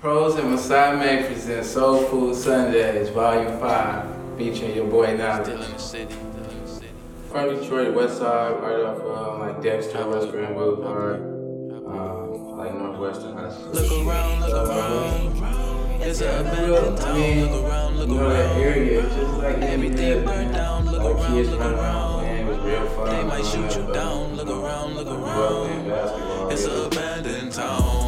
Pros and Masai present Soul Food Sundays, Volume 5, featuring your boy Nolly. Still in the city. Still in the city. From Detroit, West Side, right off um, like Dexter, West Grand Boulevard, um, like Northwestern High School. Look around, look around. It's an abandoned I town. mean, Look around, look you know that around. area, just like Everything burned down. Look like around, look around around. it was real fun. They might shoot you down. Look around, look I grew up playing around. It's an abandoned town.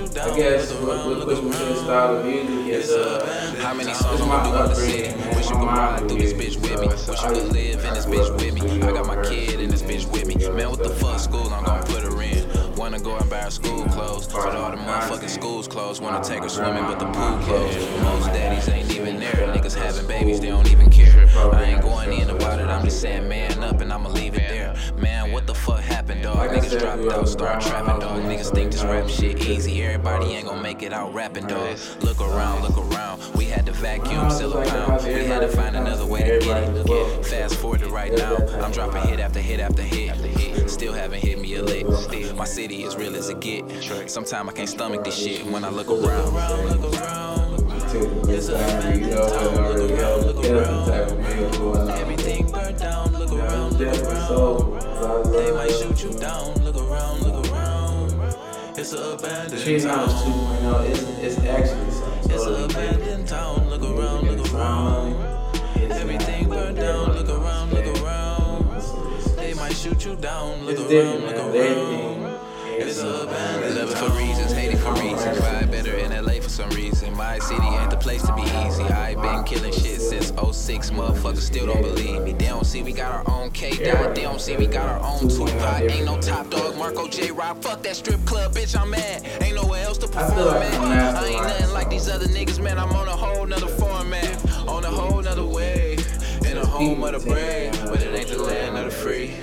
You down. I guess what, around, what look pushed me to the style of music is uh, How many songs I'm gonna do the city? Wish you could ride through this bitch with me. Wish I you could live in this bitch with me. I got my kid in this bitch with me. Man, what the fuck school I'm gonna put her in? Wanna go and buy her school clothes, but all the motherfucking schools closed. Wanna take her swimming, but the pool closed. Most daddies ain't even there. Niggas having babies, they don't even care. I ain't going in about it, I'm just saying man up and I'ma leave it there. Man, what the fuck happened, dog? Like Niggas dropped out, start around trapping, dog. Niggas think this rap shit easy. Everybody ain't gonna make it out rapping, dog. Look around, look around. We had to vacuum, sell a pound. We had to find another way to get it. Fast forward to right now, I'm dropping hit after hit after hit. Still haven't hit me a lick. My city is real as it get. Sometimes I can't stomach this shit when I look around. Look around. Took a good you know, it already held the type of meal going on. Everything burned down. Look around, look around. Soulful. A lot They might shoot you down. Look around, look around. It's a abandoned Trees House town. 2.0, it's, it's actually something It's a abandoned town. Look around, look around. Everything burned down. Look around, look around. It's- it's- They might shoot you down. Look around, look around. It's a everything- abandoned Love it for reasons, hate it for reasons. Vibe better in LA for some reason. My city ain't the place to be easy. I been killing shit since 06. Motherfuckers still don't believe me. They don't see we got our own K dot. They don't see we got our own Tupac. Ain't no top dog, Marco J Rock. Fuck that strip club, bitch. I'm mad. Ain't nowhere else to I perform like at. I'm ain't nothing like these other niggas, man. I'm on a whole nother format. On a whole nother wave. In a home of the brave. But it ain't the land of the free.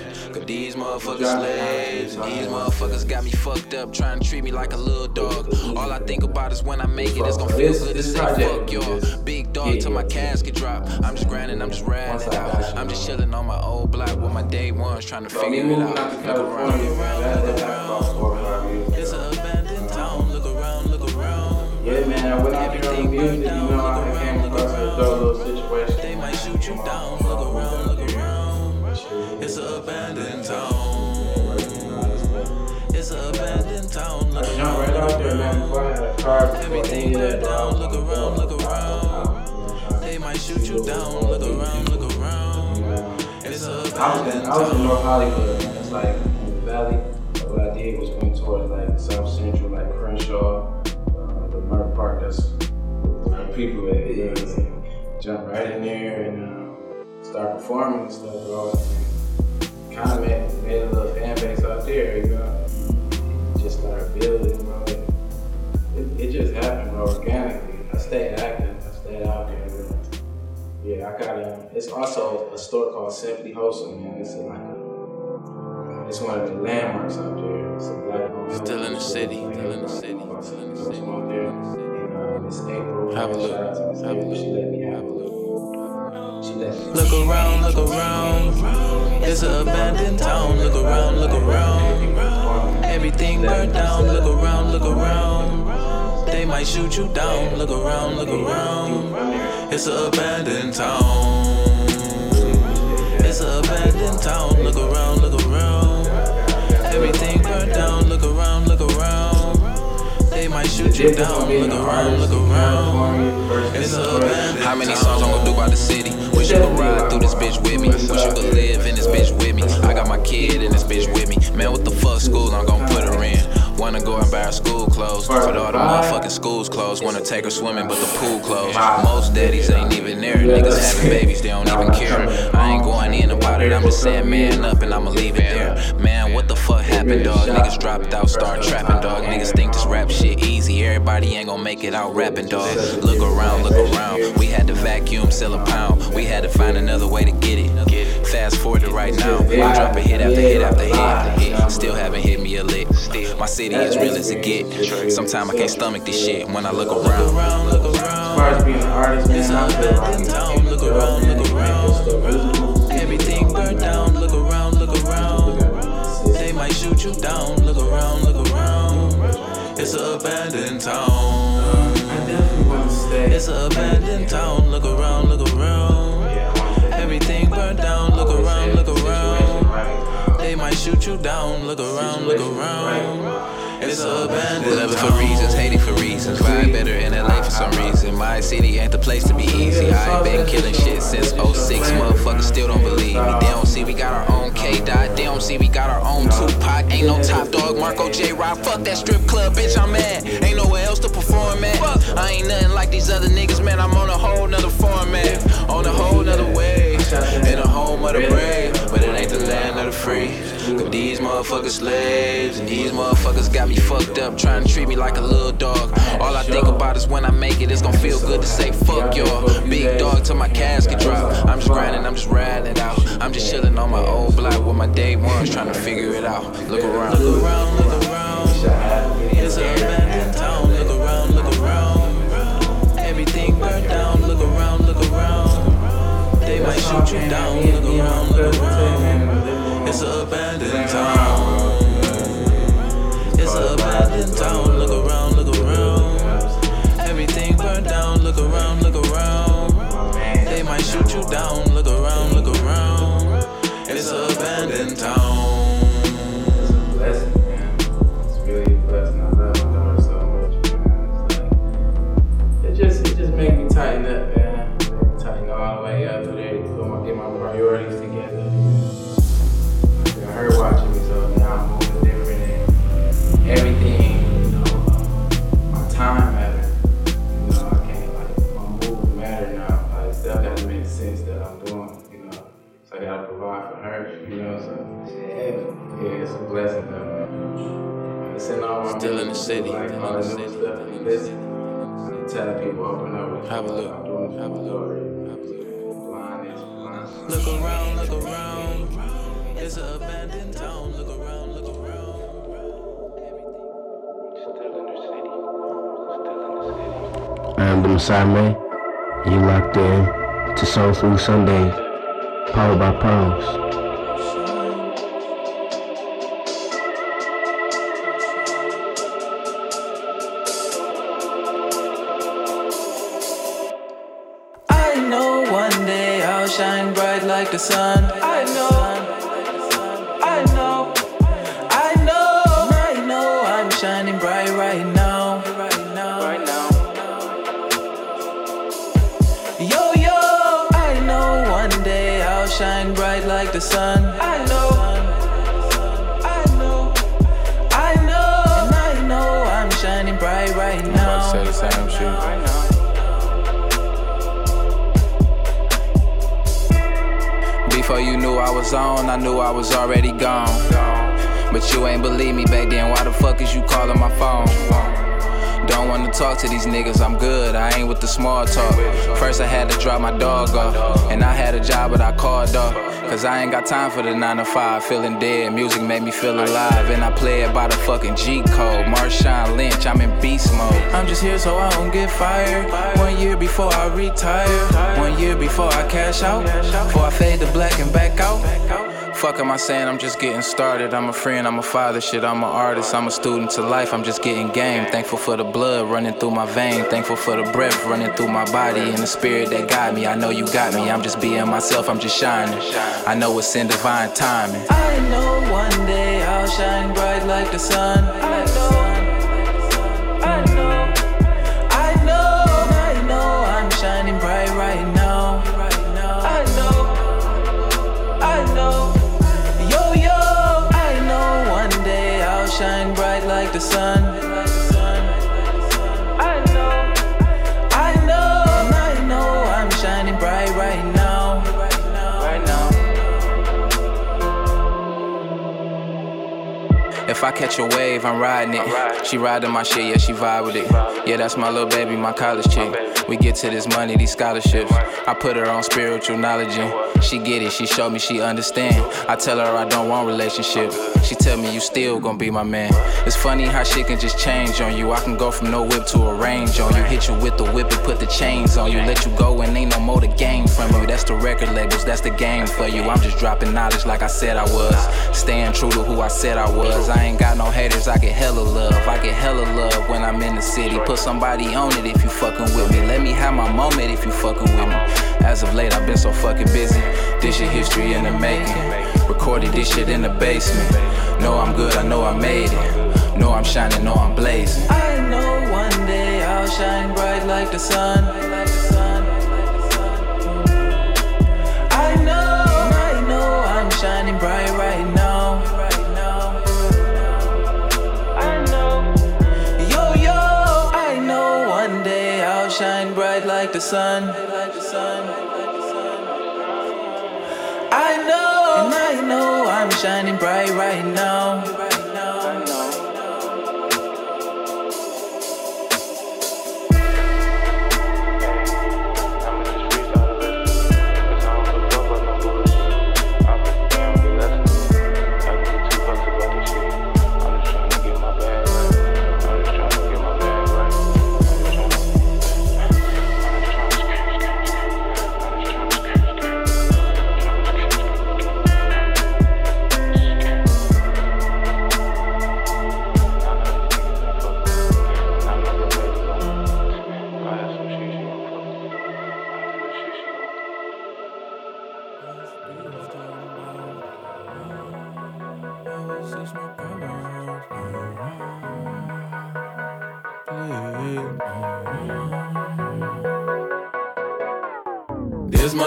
These motherfuckers slaves. These motherfuckers got me fucked up, trying to treat me like a little dog. All I think about is when I make it, it's gonna feel good to this say fuck y'all. Big dog till my casket drop. I'm just grinding, I'm just riding it out. I'm just chilling on my old block with my day ones, trying to figure it out. Look around, man, that, that happened about four five years It's an abandoned town. Look around, look around. Yeah, man, I out there on music, you know, I came across a little situation. They might shoot you down. Look around, look around. It's an abandoned town. It's an abandoned town. Look Jump right out there, man, before I had a car. Everything any of that, burned down, look around, look around. They might shoot you down. Look around, look around. It's an I was, in, I was in. North Hollywood, man. It's like in the valley. What I did was went towards like South Central, like Crenshaw, uh, the Leimert Park. That's where people at. You know what I'm saying? Jump right in there and uh, start performing and stuff, bro. Kind of made, a little fan base out there, you know. Just started building, bro. It, it, it just happened, bro, organically. I stayed active. I stayed out there, bro. Yeah, I got a. It's also a store called Simply Wholesome, man. It's like a. It's one of the landmarks out there. It's a black home. Still in the city, still in the city, still in the city. Out there. And uh, Miss April. Have a look, shout out to Miss have a look, She let me have a look. Look around, look around. It's an abandoned town. Look around, look around. Everything burned down. Look around, look around. They might shoot you down. Look around, look around. It's an abandoned town. It's an abandoned town. Look around, look around. Everything burned down. Look around. Might shoot you down. Look around, look around. It's an abandoned How many songs I'm gonna do about the city? Wish you could ride through this bitch with me. Wish you could live in this bitch with me. I got my kid in this bitch with me. Man, what the fuck school I'm gonna put her in? Wanna go and buy her school clothes, but all the motherfucking schools closed. Wanna take her swimming, but the pool closed. Most daddies ain't even there. Niggas having babies, they don't even care. I ain't going in about it. I'm just saying, man up, and I'ma leave it there. Man, what the fuck happened, dog? Niggas dropped out, start trapping, dog. Niggas think this rap shit easy. Everybody ain't gonna make it out rapping, dog. Look around, look around. We had to vacuum, sell a pound. We had to find another way to get it. Fast forward to right now. Dropping hit after hit after hit. Still haven't hit me a lick. My city city as real as it get. Sometimes I can't stomach this shit when I look around. Look around, look around. As far as being an artist, man, I feel like town. look around, look around. Everything burnt down, look around, look around. They might shoot you down, look around, look around. It's an abandoned town. I never wanna stay. It's an abandoned town, look around, look around. Might shoot you down. Look around, look around. It's a abandoned Love it for reasons, hate it for reasons. Ride better in LA for some reason. My city ain't the place to be easy. I ain't been killing shit since 06. Motherfuckers still don't believe me. They don't see we got our own K Dot. They don't see we got our own Tupac. Ain't no top dog, Marco J. Rock. Fuck that strip club, bitch, I'm mad. Ain't nowhere else to perform at. I ain't nothing like these other niggas, man. I'm on a whole nother format. On a whole nother way. In a of the brave. But it ain't the land of the free. Cause these motherfuckers slaves. And these motherfuckers got me fucked up. Trying to treat me like a little dog. All I think about is when I make it, it's gonna feel good to say fuck y'all. Big dog till my casket drop. I'm just grinding, I'm just riding out. I'm just chilling on my old block with my day ones, trying to figure it out. Look around. Look around, look around. It's an abandoned town. Might shoot you down. Look around, look around. It's an abandoned town. It's an abandoned town. Look around, look around. Everything burned down. Look around, look around. They might shoot you down. Look around, look around. It's an abandoned town. Have a look, I'm have a look, have a look. Look around, look around. It's an abandoned town. Look around, look around. I am the Man, you locked in to Soul Food Sundays, powered by Pearls. Same shit. Before you knew I was on, I knew I was already gone. But you ain't believe me back then. Why the fuck is you calling my phone? Don't wanna talk to these niggas, I'm good. I ain't with the small talk. First, I had to drop my dog off. And I had a job, but I called off. Cause I ain't got time for the 9 to 5. Feeling dead, music made me feel alive. And I play it by the fucking G code. Marshawn Lynch, I'm in beast mode. I'm just here so I don't get fired. One year before I retire. One year before I cash out. Before I fade to black and back out. Fuck am I saying? I'm just getting started. I'm a friend, I'm a father, shit, I'm an artist. I'm a student to life, I'm just getting game. Thankful for the blood running through my vein. Thankful for the breath running through my body and the spirit that got me. I know you got me. I'm just being myself, I'm just shining. I know it's in divine timing. I know one day I'll shine bright like the sun. I. I I catch a wave, I'm riding it. She riding my shit, yeah, she vibe with it. Yeah, that's my little baby, my college chick. We get to this money, these scholarships. I put her on spiritual knowledge and She get it, she show me she understand. I tell her I don't want relationship. She tell me you still gon' be my man. It's funny how shit can just change on you. I can go from no whip to a range on you. Hit you with the whip and put the chains on you. Let you go and ain't no more to gain from you. That's the record labels, that's the game for you. I'm just dropping knowledge like I said I was. Staying true to who I said I was. I ain't got no haters, I get hella love. I get hella love when I'm in the city. Put somebody on it if you fucking with me. Let me have my moment if you fucking with me. As of late, I've been so fucking busy. This shit history in the making. Recorded this shit in the basement. Know I'm good, I know I made it. Know I'm shining, know I'm blazing. I know one day I'll shine bright like the sun. I know, I know I'm shining bright right now. I know, yo yo, I know one day I'll shine bright like the sun. And I know I'm shining bright right now.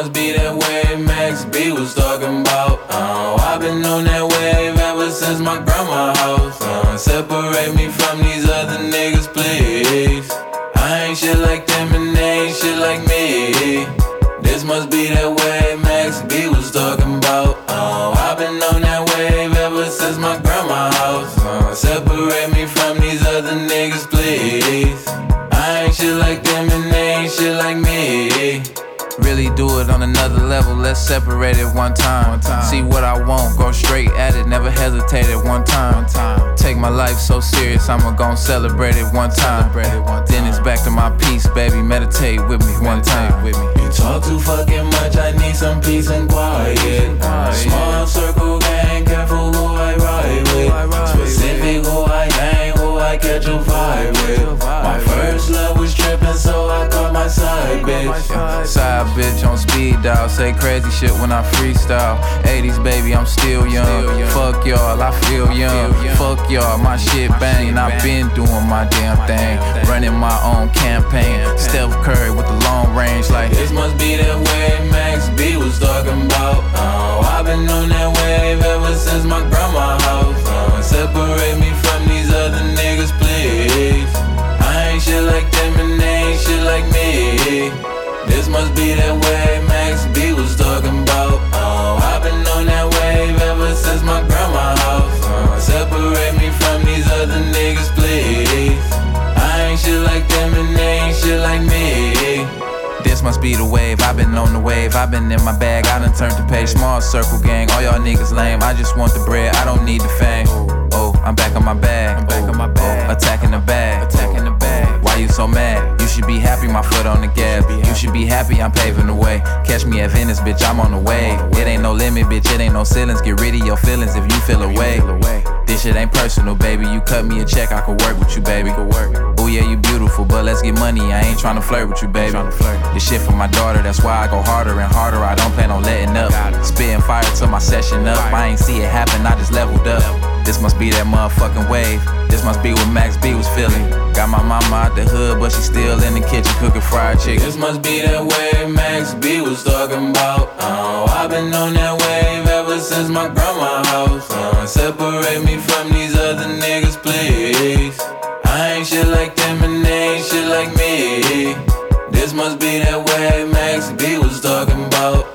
Must be that wave Max B was talking about. Oh, I've been on that wave ever since my grandma house. Uh, separate me from these other niggas, please. I ain't shit like level, let's separate it one time. one time. See what I want, go straight at it, never hesitate it one time. One time. Take my life so serious, I'ma gon' celebrate it one time. It one time. Then it's back to my peace, baby, meditate with me one time. With me. You talk too fucking much, I need some peace and quiet. Small circle gang, careful who I ride with. Specific who I hang, who I catch a vibe with. My first love was tripping, so I caught my side bitch. Side bitch on speed dial, say crazy shit when I freestyle. 80s baby, I'm still young. Fuck y'all, I feel young. Fuck y'all, my shit bang. I been doing my damn thing, running my own campaign. Steph Curry with the long range, like this must be that wave Max B was talking about. Oh, I've been on that wave ever since my be the wave. I've been on the wave. I've been in my bag. I done turned the page. Small circle gang. All y'all niggas lame. I just want the bread. I don't need the fame. Oh, I'm back on my bag. I'm back on my bag. Oh, attacking the bag. Attacking the bag. Why you so mad? You should be happy. My foot on the gas. You should be happy. I'm paving the way. Catch me at Venice, bitch. I'm on the way. It ain't no limit, bitch. It ain't no ceilings. Get rid of your feelings if you feel away. This shit ain't personal, baby. You cut me a check, I could work with you, baby. Oh yeah, you beautiful, but let's get money. I ain't tryna flirt with you, baby. This shit for my daughter, that's why I go harder and harder. I don't plan on letting up. Spitting fire till my session up. I ain't see it happen, I just leveled up. This must be that motherfucking wave. This must be what Max B was feeling. Got my mama out the hood, but she still in the kitchen cooking fried chicken. This must be that wave Max B was talking about. Oh, I've been on that wave ever since my grandma house. Uh, separate me from these other niggas, please. Shit like them and they ain't shit like me. This must be that way Max B was talking about.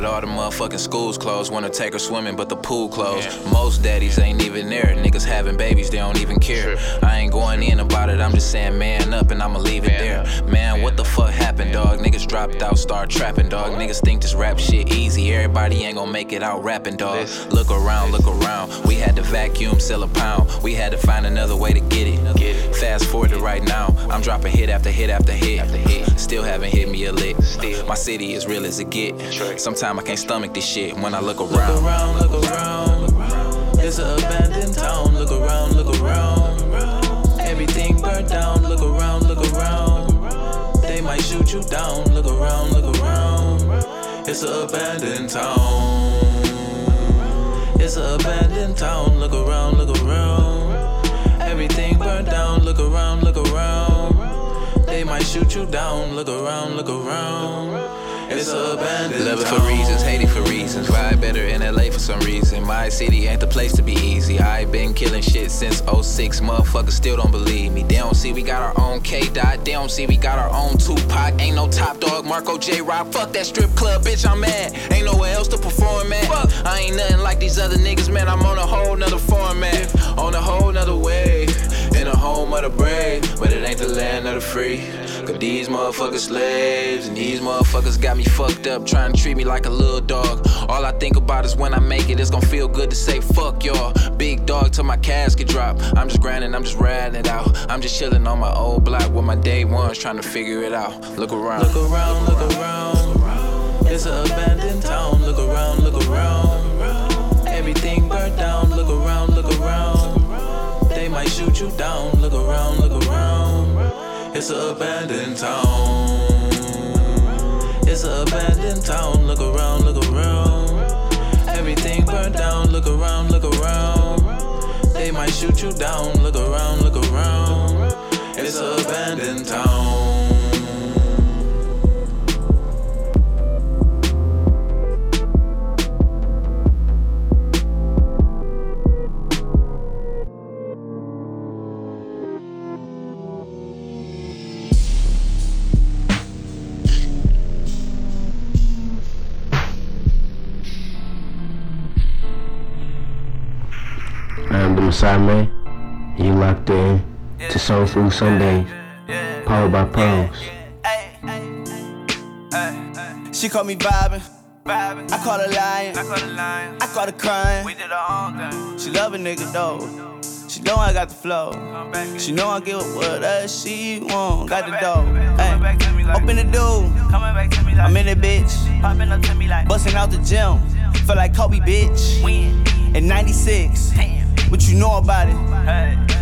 But all the motherfucking schools closed. Wanna take her swimming, but the pool closed. Most daddies ain't even there. Niggas having babies, they don't even care. I ain't going in about it, I'm just saying man up and I'ma leave it there. Man, what the fuck happened, dog? Niggas dropped out, start trapping, dog. Niggas think this rap shit easy. Everybody ain't gonna make it out rapping, dog. Look around, look around. We had to vacuum, sell a pound. We had to find another way to get it. Fast forward to right now. I'm dropping hit after hit after hit. Still haven't hit me a lick. My city is real as it get. Sometimes I can't stomach this shit when I look around. Look around. around, look around. It's an abandoned town. Look around, look around. Everything burnt down. Look around, look around. They might shoot you down. Look around, look around. It's an abandoned town. It's an abandoned town. Look around, look around. Might shoot you down. Look around, look around. It's an abandoned Love it for reasons, hate it for reasons. Vibe better in LA for some reason. My city ain't the place to be easy. I been killing shit since 06. Motherfuckers still don't believe me. They don't see we got our own K Dot. They don't see we got our own Tupac. Ain't no top dog, Marco J Rock. Fuck that strip club, bitch, I'm mad. Ain't nowhere else to perform at. I ain't nothing like these other niggas, man. I'm on a whole nother format. On a whole nother wave. In a home of the brave. But it ain't the land of the free. Cause these motherfuckers slaves. And these motherfuckers got me fucked up. Trying to treat me like a little dog. All I think about is when I make it, it's gonna feel good to say fuck y'all. Big dog till my casket drop. I'm just grinding, I'm just riding it out. I'm just chilling on my old block with my day ones trying to figure it out. Look around. Look around, look around. It's an abandoned town. Look around, look around. Everything burnt down. Look around, look around. They might shoot you down. Look around, look around. It's an abandoned town. It's an abandoned town. Look around, look around. Everything burnt down. Look around, look around. They might shoot you down. Look around, look around. It's an abandoned town. I'm the Man. and You locked in to Soul Food Sundays, powered by Pros. She call me vibing. I call her lying. I call her crying. She love a nigga though. She know I got the flow. She know I give up whatever she want. Got the dough. Ay, open the door. I'm in it, bitch. Busting out the gym. Feel like Kobe, bitch. In 96. What you know about it?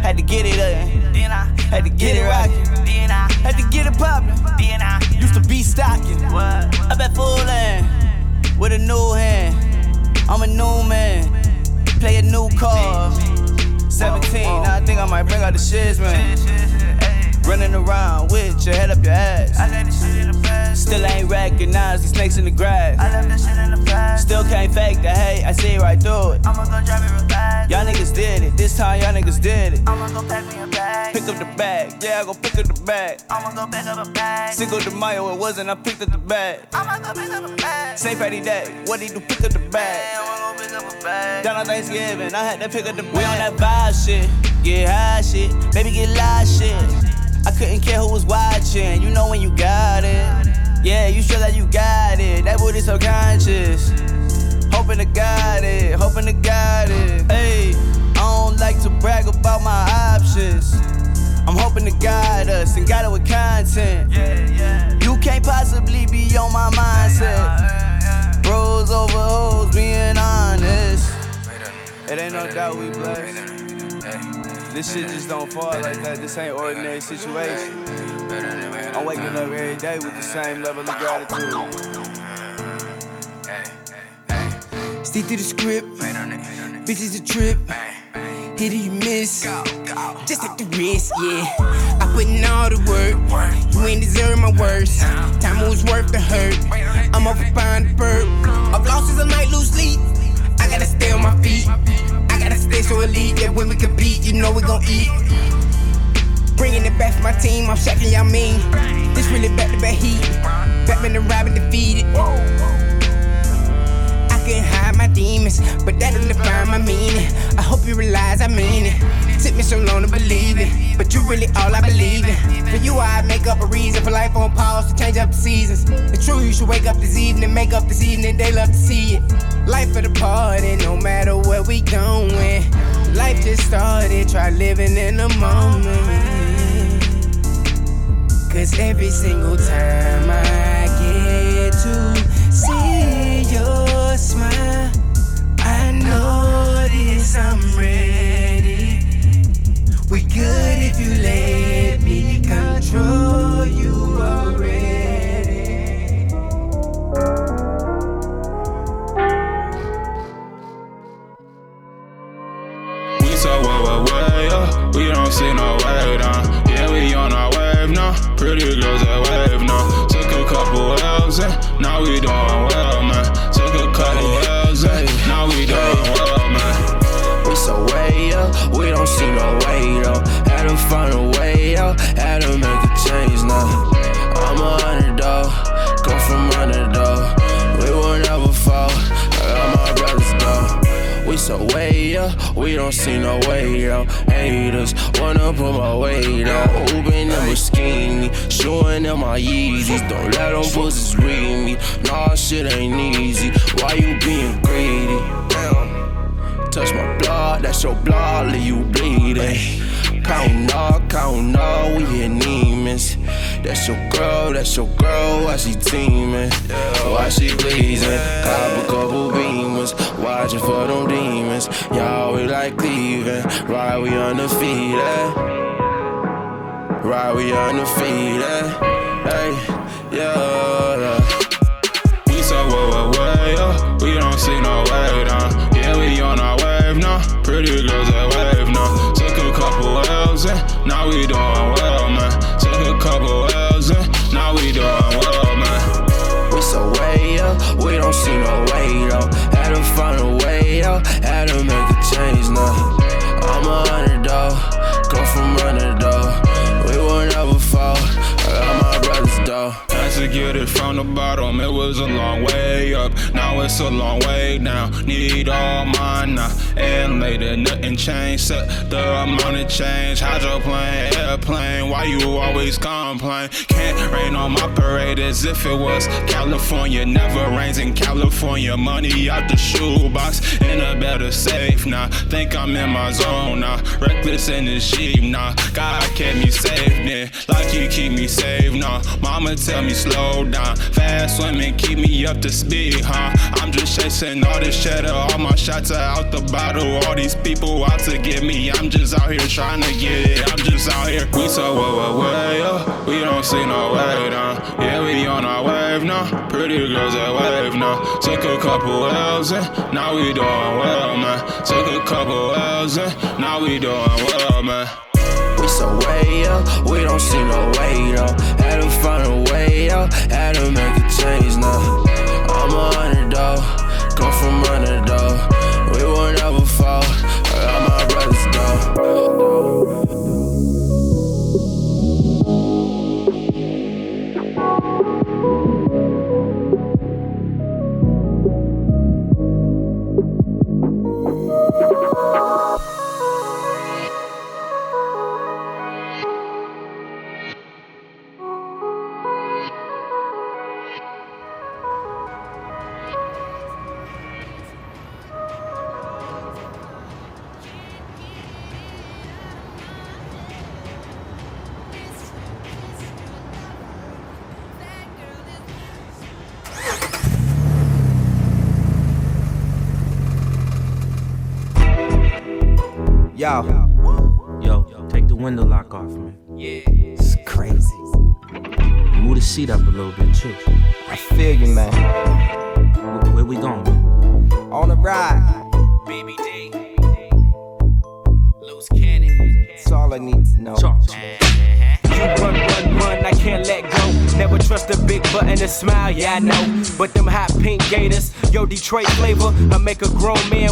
Had to get it up. Had to get it rockin'. Had to get it poppin'. Used to be stocking. I bet fooling with a new hand. I'm a new man. Play a new card. 17, now I think I might bring out the shits, man. Running around with your head up your ass. I let this shit in the past. Still ain't recognize these snakes in the grass. I left that shit in the past. Still can't fake the hate, I see right through it. I'ma go drive it real fast. Y'all niggas did it, this time y'all niggas did it. I'ma go pack me a bag. Pick up the bag, yeah, I go pick up the back. I'ma go back up a bag. Cinco de Mayo, it wasn't, I picked up the bag. I'ma go pick up a bag. St. Patty Day, what he do, pick up the bag. Down on Thanksgiving, I had to pick up the bag. We on that vibe shit, get high shit, baby get live shit. subconscious. Hoping to guide it, hoping to guide it. Hey, I don't like to brag about my options. I'm hoping to guide us and guide it with content. Yeah, yeah. You can't possibly be on my mindset. Bros over hoes, being honest. It ain't no doubt we blessed. This shit just don't fall like that. This ain't ordinary situation. I'm waking up every day with the same level of gratitude. Stick to the script. Bitches a trip. Hit it, you miss. Just take the risk, yeah. I put in all the work. You ain't deserve my worst. Time was worth the hurt. I'm up behind the burp. Of losses, I might lose sleep. I gotta stay on my feet. I gotta stay so elite Yeah, when we compete, you know we gon' eat. Bringing it back for my team, I'm shacking y'all mean. This really back to back heat. Batman and Robin defeated. Can hide my demons, but that don't define my meaning. I hope you realize I mean it. Took me so long to believe it, but you really all I believe in. For you, I make up a reason for life on pause to change up the seasons. It's true, you should wake up this evening, make up this evening, they love to see it. Life of the party, no matter where we going. Life just started, try living in the moment. Cause every single time I get to smile, the bottom, it was a long way up. Now it's a long way down. Need all mine now. And later, nothing changed. Set the amount of change. Hydroplane, airplane, why you always complain? Can't rain on my parade as if it was California. Never rains in California. Money out the shoebox in a better safe now. Think I'm in my zone now. Reckless in the Jeep now. God kept me safe, then. Like he keep me safe now. Mama tell me slow down. Fast swimming, keep me up to speed, huh? I'm just chasing all this cheddar. All my shots are out the bottle. All these people out to get me. I'm just out here trying to get it. I'm just out here. We so way, up. We don't see no way down. Yeah, we on our wave now. Pretty girls that wave now. Took a couple L's and now we doing well, man. Took a couple L's and now we doing well, man. We so way up, we don't see no way though. Had to find a way out, had to make a change now. I'm a underdog, come from underdog. We will never fall, I got my brothers though.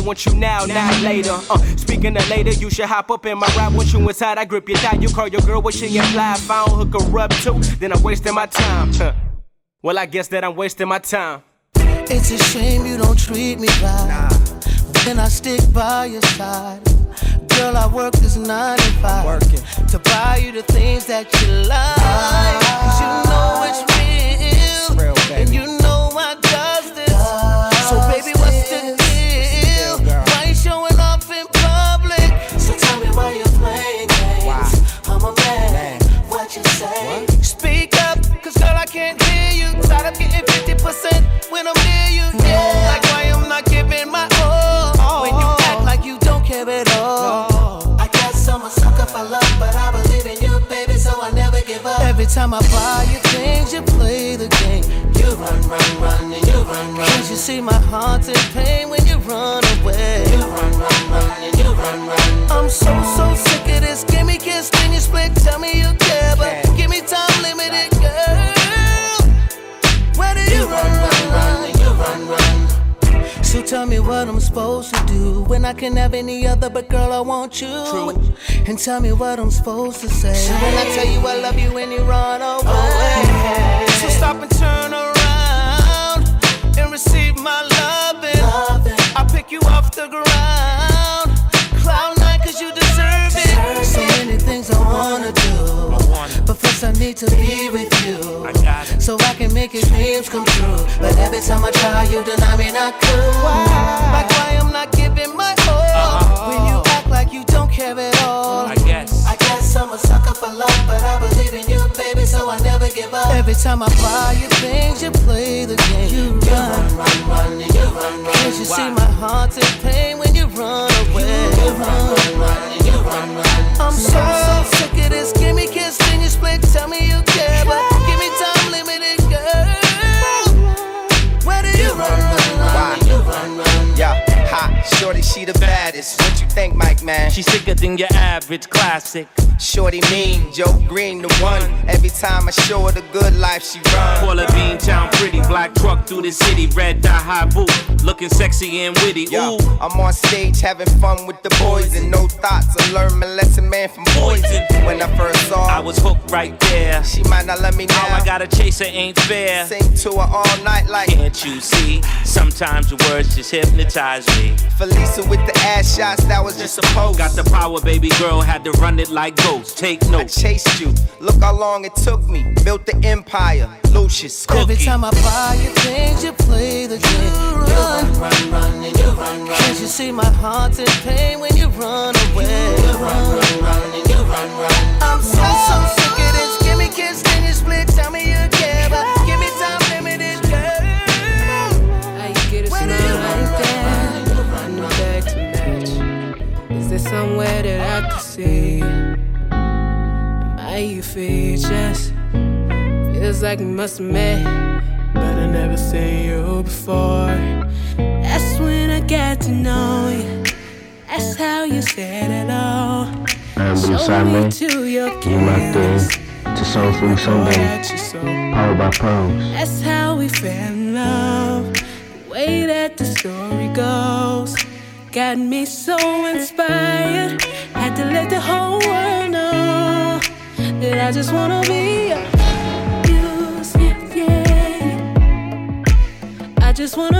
Want you now, not later. Uh, speaking of later, you should hop up in my ride. Once you inside, I grip your thigh. You call your girl, what she imply? If I don't hook her up too, then I'm wasting my time. Huh. Well, I guess that I'm wasting my time. It's a shame you don't treat me right. But then I stick by your side. Girl, I work this nine to five. Working. To buy you the things that you like. Cause you know it's real. real, and baby. you time I buy you things, you play the game. You run, run, run, and you run, run. Can't you see my heart's in pain when you run away? You run, run, run, and you run, run. I'm so, so sick of this. Give me kiss, then you split. Tell me you care, but tell me what I'm supposed to do when I can have any other, but girl, I want you. And tell me what I'm supposed to say when I tell you I love you when you run away. So stop and turn around and receive my loving. I pick you off the ground. Cloud nine, cause you deserve it. So many things I wanna do. But first I need to be with you. So I can make your dreams come true. But every time I try, you deny me not cool. Like why I'm not giving my all. Uh-huh. When you act like you don't care at all. I guess. I guess I'm a sucker for love, but I believe in you, baby, so I never give up. Every time I buy you things, you play the game. You run, run, run, and you run, run. Can't you see my heart's in pain when you run away? You run, run, run, and you run, run. I'm so, so sick of this. Give me kiss, you. Tell me you Shorty, she the baddest. What you think, Mike, man? She's sicker than your average classic. Shorty mean, Joe Greene the one. Every time I show her the good life, she run. Paula Bean Town pretty, black truck through the city, red dye high boot, looking sexy and witty. Yo, Ooh, I'm on stage having fun with the boys and no thoughts. I learned my lesson, man, from poison. When I first saw her, I was hooked right there. she might not let me Now now. I gotta chase her, ain't fair. Sing to her all night like Can't you see? Sometimes your words just hypnotize me. Felisa with the ass shots. That was just a pose. Got the power, baby girl, had to run it like ghost. Take notes. I notes. chased you. Look how long it took me. Built the empire. Lucius. Every time I buy you things, you play the game. You run, run, run, and you run, run. Can't you see my heart's in pain when you run away? You run, run, run, and you run, run. I'm so, so sick of this. Give me kiss, then you split. Tell me you somewhere that I could see? My you features feels like we must have met, but I never seen you before. That's when I got to know you. That's how you said it all. Show me to your kiss. to Soul Food soul. powered by Pros. That's how we fell in love. The way that the story goes got me so inspired. Had to let the whole world know that I just wanna be a yeah, yeah. I just wanna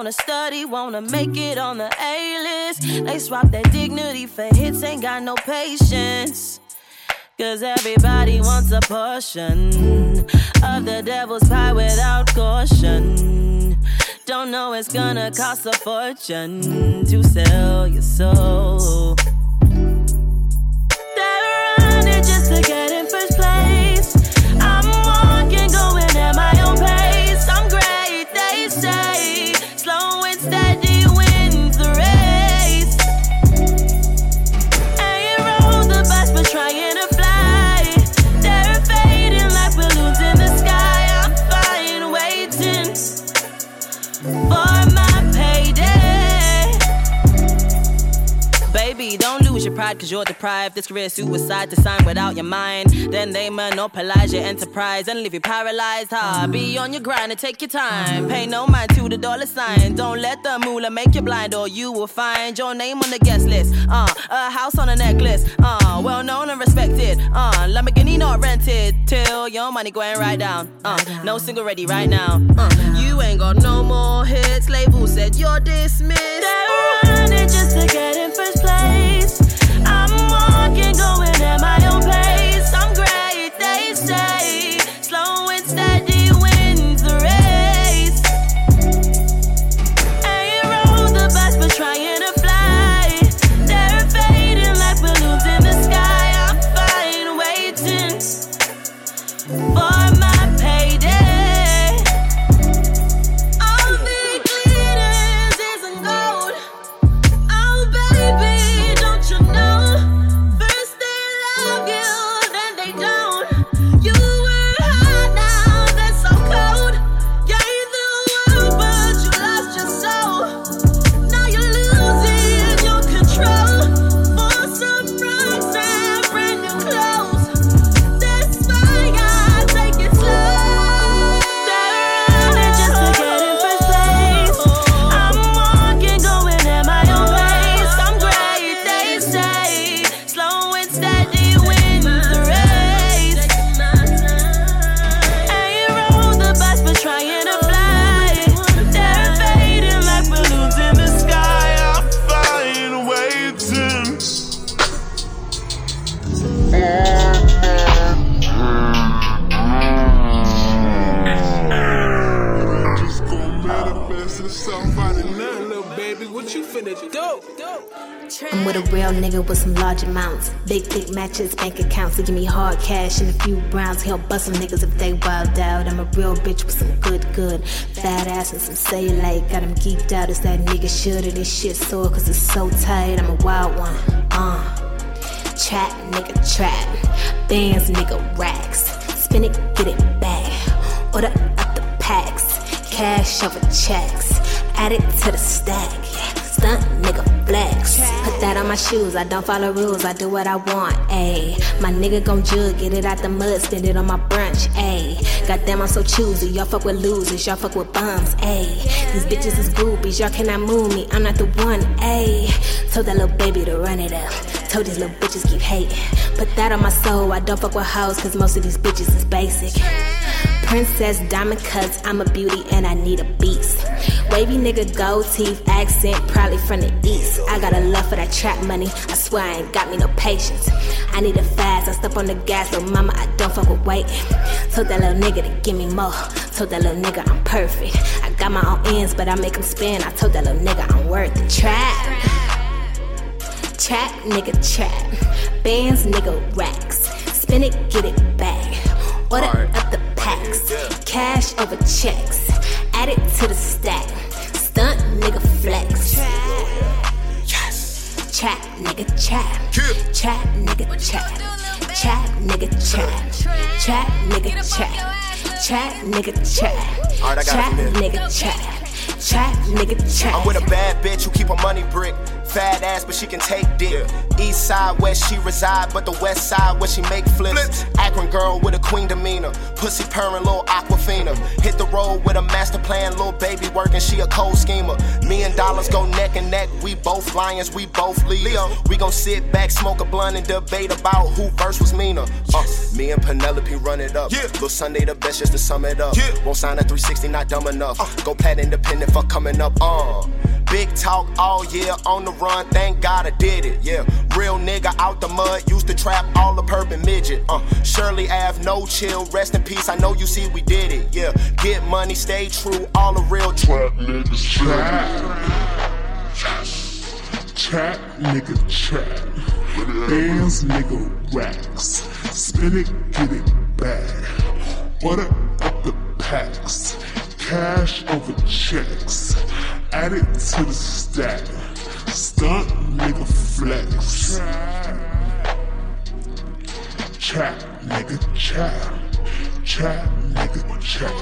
wanna study, wanna make it on the A list. They swap their dignity for hits, ain't got no patience. Cause everybody wants a portion of the devil's pie without caution. Don't know it's gonna cost a fortune to sell your soul. Cause you're deprived. This career suicide to sign without your mind. Then they monopolize your enterprise and leave you paralyzed. Ha, be on your grind and take your time. Pay no mind to the dollar sign. Don't let the moolah make you blind or you will find your name on the guest list. Uh, a house on a necklace. Uh, well known and respected. Uh, Lamborghini not rented till your money going right down. Uh, no single ready right now. Uh, you ain't got no more hits. Label said you're dismissed. They're running just to get in first place. Walking, going at my own pace. I'm great, they say. Few. He'll bust some niggas if they wild out. I'm a real bitch with some good, good. Fat ass and some say cellulite. Got him geeked out as that nigga should. And this shit sore cause it's so tight. I'm a wild one. Uh. Trap, nigga, trap. Bands, nigga, racks. Spin it, get it back. Order up the packs. Cash over checks. Add it to the stack. My shoes. I don't follow rules. I do what I want. Ayy, my nigga gon' jug. Get it out the mud. Spend it on my brunch. Ayy, goddamn, I'm so choosy. Y'all fuck with losers. Y'all fuck with bums. Ayy, these bitches is groupies. Y'all cannot move me. I'm not the one. Ayy, told that little baby to run it up. Told these little bitches keep hating. Put that on my soul. I don't fuck with hoes. Cause most of these bitches is basic. Princess diamond cuts, I'm a beauty and I need a beast. Wavy nigga, gold teeth, accent, probably from the east. I got a love for that trap money, I swear I ain't got me no patience. I need it fast, I step on the gas, little mama, I don't fuck with waiting. Told that little nigga to give me more, told that little nigga I'm perfect. I got my own ends, but I make them spin. I told that little nigga I'm worth the trap. Trap, nigga, trap. Bands, nigga, racks. Spin it, get it back. Order up the packs. Cash over checks. Add it to the stack. Stunt, nigga, flex. Chat, nigga, chat. Chat, nigga, chat. Chat, nigga, chat. Chat, nigga, chat. Chat, nigga, chat. Alright, I got it Chat, nigga, chat. Chat, nigga, chat. I'm with a bad bitch who keep her money brick. Fat ass, but she can take dick. East side where she reside, but the west side where she make flips. Akron girl with a queen demeanor. Pussy purring, little aquafina. Hit the road with a master plan, little baby working, she a cold schemer. Me and dollars go neck and neck. We both lions, we both Leo. We gon' sit back, smoke a blunt, and debate about who verse was meaner. Uh, me and Penelope run it up. Lil Sunday the best just to sum it up. Yeah. Won't sign a 360, not dumb enough. Go plat independent for coming up. Uh. Big talk all year on the run, thank God I did it. Yeah, real nigga out the mud, used to trap all the purple midget. Uh, Shirley Ave, no chill, rest in peace. I know you see we did it. Yeah, get money, stay true, all the real trap niggas. Trap. Chat, nigga, chat. Bands, nigga, racks. Spin it, get it back. Order up the packs. Cash over checks. Add it to the stack. Stunt, nigga, flex. Chat, nigga, chat. Chat, nigga, chat.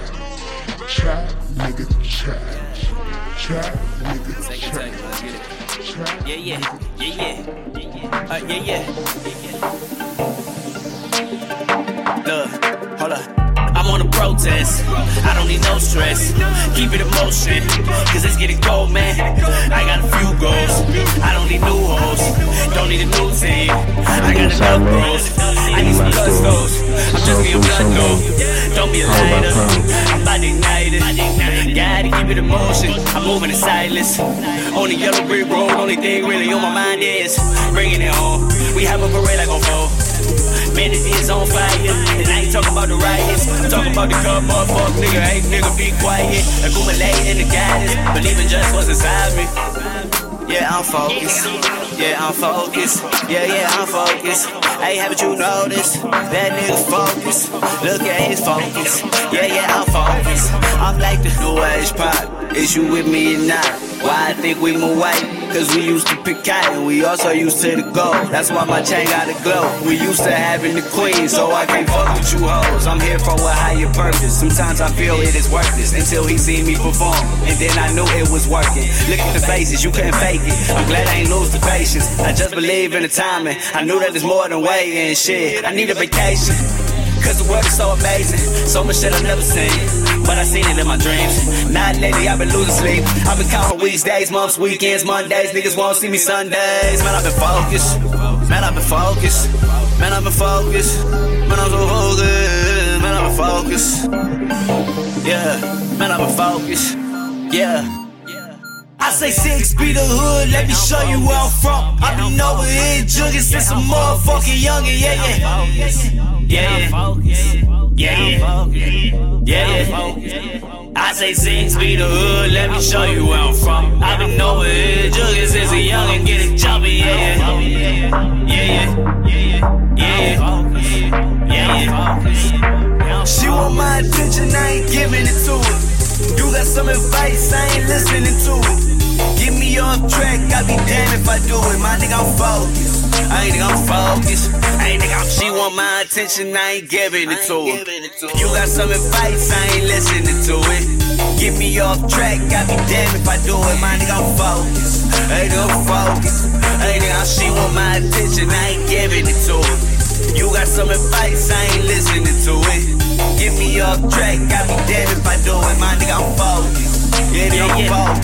Chat, nigga, chat. Chat, nigga, Take it, take let's get it. Yeah, yeah, yeah, yeah. Uh, yeah, yeah. Look. I'm protest. I don't need no stress. Keep it in motion. Cause it's getting cold, man. I got a few goals. I don't need new hoes. Don't need a new team. I got enough bros. I need some custos. I'm just being blood though. Don't be a lighter. I'm about to ignite it. Gotta keep it in motion. I'm moving in silence. On the yellow brick road, only thing really on my mind is bringing it home. We have a parade like on four. Man, it is on fire. And I ain't talking about the riots. I'm talking about the cup up, fuck nigga. Hey, nigga, be quiet. Accumulate in the guidance. Believe in just what's inside me. Yeah, I'm focused. Yeah, I'm focused. Yeah, yeah, I'm focused. Hey, haven't you noticed? That nigga focused. Look at his focus. Yeah, yeah, I'm focused. I'm like the new age pop. Is you with me or not? Why I think we move white? Cause we used to pick cotton, we also used to the gold. That's why my chain got a glow. We used to having the queen, so I can't fuck with you hoes. I'm here for a higher purpose. Sometimes I feel it is worthless until he see me perform. And then I knew it was working. Look at the faces, you can't fake it. I'm glad I ain't lose the patience. I just believe in the timing. I knew that there's more than waiting. Shit, I need a vacation. Cause the world is so amazing. So much shit I've never seen. But I seen it in my dreams. Not lately, I've been losing sleep. I've been counting weeks, days, months, weekends, Mondays. Niggas won't see me Sundays. Man, I've been focused. Man, I've been focused. Man, I've been focused. Man, I'm so focused. Man, I've been focused. Yeah. Man, I've been focused. Yeah. I say six be the hood, let me show you where I'm from. I been over here jugging since a motherfucking youngin', yeah, yeah. Yeah, yeah. Yeah, yeah. Yeah, yeah. I say six feet the hood, let me show you where I'm from. I've been over here jugging since a young and get it jumpy, yeah, yeah. Yeah, yeah. Yeah, yeah. Yeah, She want my attention, I ain't giving it to her. You got some advice, I ain't listening to it. Get me off track, I be damned if I do it. My nigga, I'm focused. I ain't nigga, I'm focused. I ain't nigga, I'm, she want my attention, I ain't giving it to her. You got some advice, I ain't listening to it. Get me off track, I be damned if I do it. My nigga, I'm focused. I ain't nigga, I'm focused. I ain't nigga, she want my attention, I ain't giving it to her. You got some advice, I ain't listening to it. Get me off track, I be damned if I do it. My nigga, I'm focused. Yeah, nigga, I'm.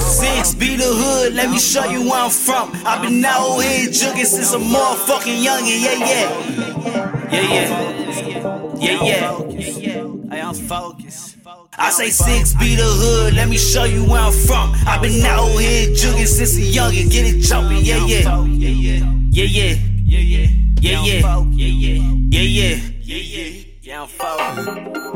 Six be the hood, let me show you where I'm from. I've been out here jugging since a motherfucking youngin', yeah, yeah. Yeah, yeah. Yeah, yeah. Hey, I'm focused. I say six be the hood, let me show you where I'm from. I've been out here jugging since a youngin', get it jumping, yeah, yeah. Yeah, yeah. Yeah, yeah. Yeah, yeah. Yeah, yeah. Yeah, yeah. Yeah, I'm focused.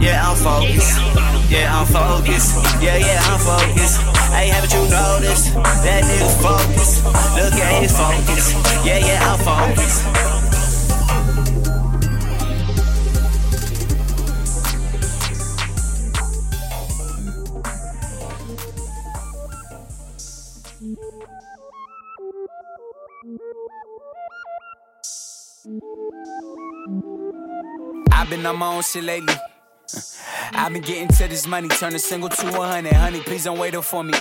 Yeah, I'm focused. Yeah, I'm focused. Yeah, yeah, I'm focused. Hey, haven't you noticed that nigga focused? Look at his focus. Yeah, yeah, I'm focused. I've been on my own shit lately. I've been getting to this money, turn a single to a hundred. Honey, please don't wait up for me.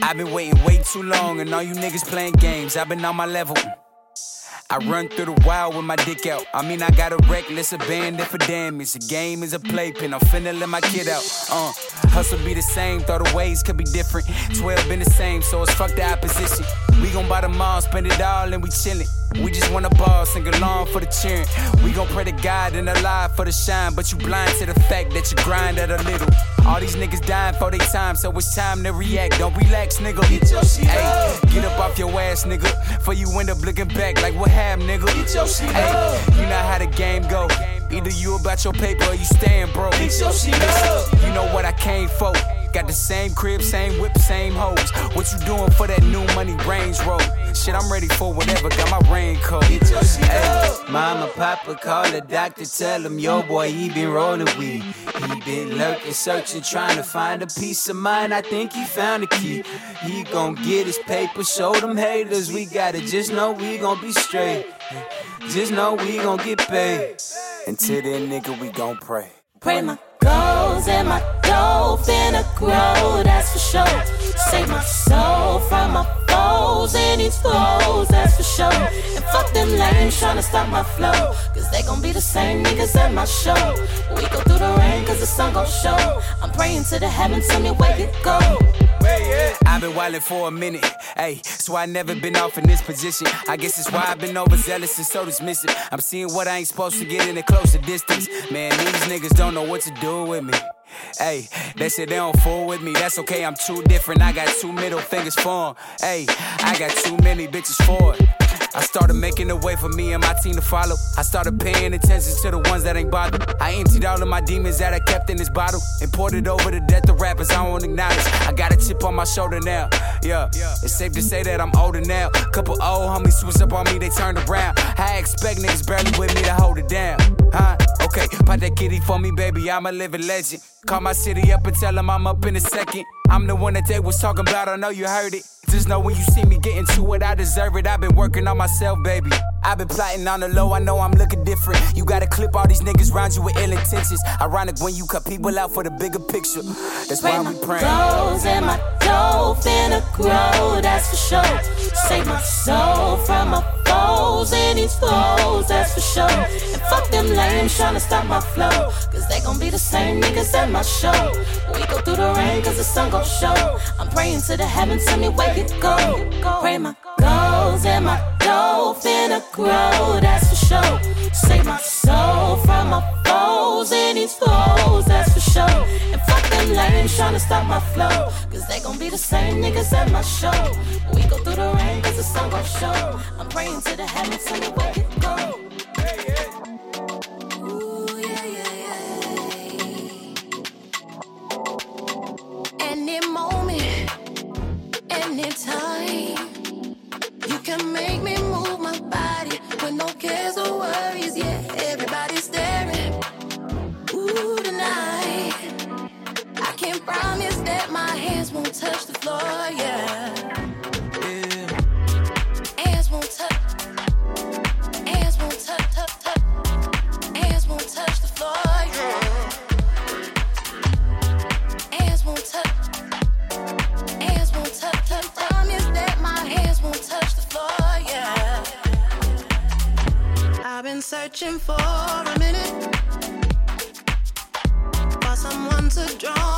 I've been waiting way too long, and all you niggas playing games. I've been on my level. I run through the wild with my dick out. I mean, I got a reckless abandon for damage. A game is a playpen. I'm finna let my kid out. Uh, hustle be the same, thought the ways could be different. 12 been the same, so it's fuck the opposition. We gon' buy the mall, spend it all, and we chillin'. We just wanna ball, sing along for the cheering. We gon' pray to God and alive for the shine, but you blind to the fact that you grind at a little. All these niggas dying for their time, so it's time to react. Don't relax, nigga. Get your shit up off your ass, nigga. For you end up looking back like what happened, nigga. Get your shit Ay, You know how the game go. Either you about your paper or you staying broke. Get your shit Listen, You know what I came for. Got the same crib, same whip, same hoes. What you doing for that new money Range Road? Shit, I'm ready for whatever. Got my raincoat. Hey, mama, papa, call the doctor, tell him your boy he been rolling weed. He been lurking, searching, trying to find a peace of mind. I think he found the key. He gon' get his paper, show them haters we gotta Just know we gon' be straight. Just know we gon' get paid. Until then, nigga, we gon' pray. Pray my goals and my dough finna grow, that's for sure. Save my soul from my and these foes, that's for sure. And fuck them lames to stop my flow, cause they gon' be the same niggas at my show. We go through the rain cause the sun gon' show. I'm praying to the heavens, tell me where it go. I've been wildin' for a minute, ayy, so I never been off in this position. I guess it's why I've been overzealous and so dismissive. I'm seeing what I ain't supposed to get in a closer distance. Man, these niggas don't know what to do with me. Hey, they say they don't fool with me. That's okay, I'm too different. I got two middle fingers for. Hey, I got too many bitches for it. I started making a way for me and my team to follow. I started paying attention to the ones that ain't bothered. I emptied all of my demons that I kept in this bottle and poured it over the death of rappers I won't acknowledge. I got a chip on my shoulder now. Yeah, it's safe to say that I'm older now. Couple old homies switched up on me, they turned around. I expect niggas barely with me to hold it down. Huh? Okay, kitty for me, baby. I'm a living legend. Call my city up and tell them I'm up in a second. I'm the one that they was talking about, I know you heard it. Just know when you see me getting to it, I deserve it. I've been working on myself, baby. I've been plotting on the low, I know I'm looking different. You gotta clip all these niggas round you with ill intentions. Ironic when you cut people out for the bigger picture. That's why we praying. goals and my dough finna grow, that's for sure. Save my soul from my foes and these foes, that's for sure. And fuck them lames tryna stop my flow, cause they gon' be the same niggas at my show. We go through the rain cause the sun gon' show. I'm praying to the heavens, tell me where get gold. Pray my goals and my dough finna grow, that's for sure. Save my soul from my foes and these foes, that's for sure. And fuck them lanes trying to stop my flow, cause they gon' be the same niggas at my show. We go through the rain cause the sun gon' show. I'm praying to the heavens and the way it go. And moment anytime. You can make me move my body with no cares or worries. Yeah, everybody's staring. Ooh, tonight. I can't promise that my hands won't touch the floor. Yeah. searching for a minute for someone to draw.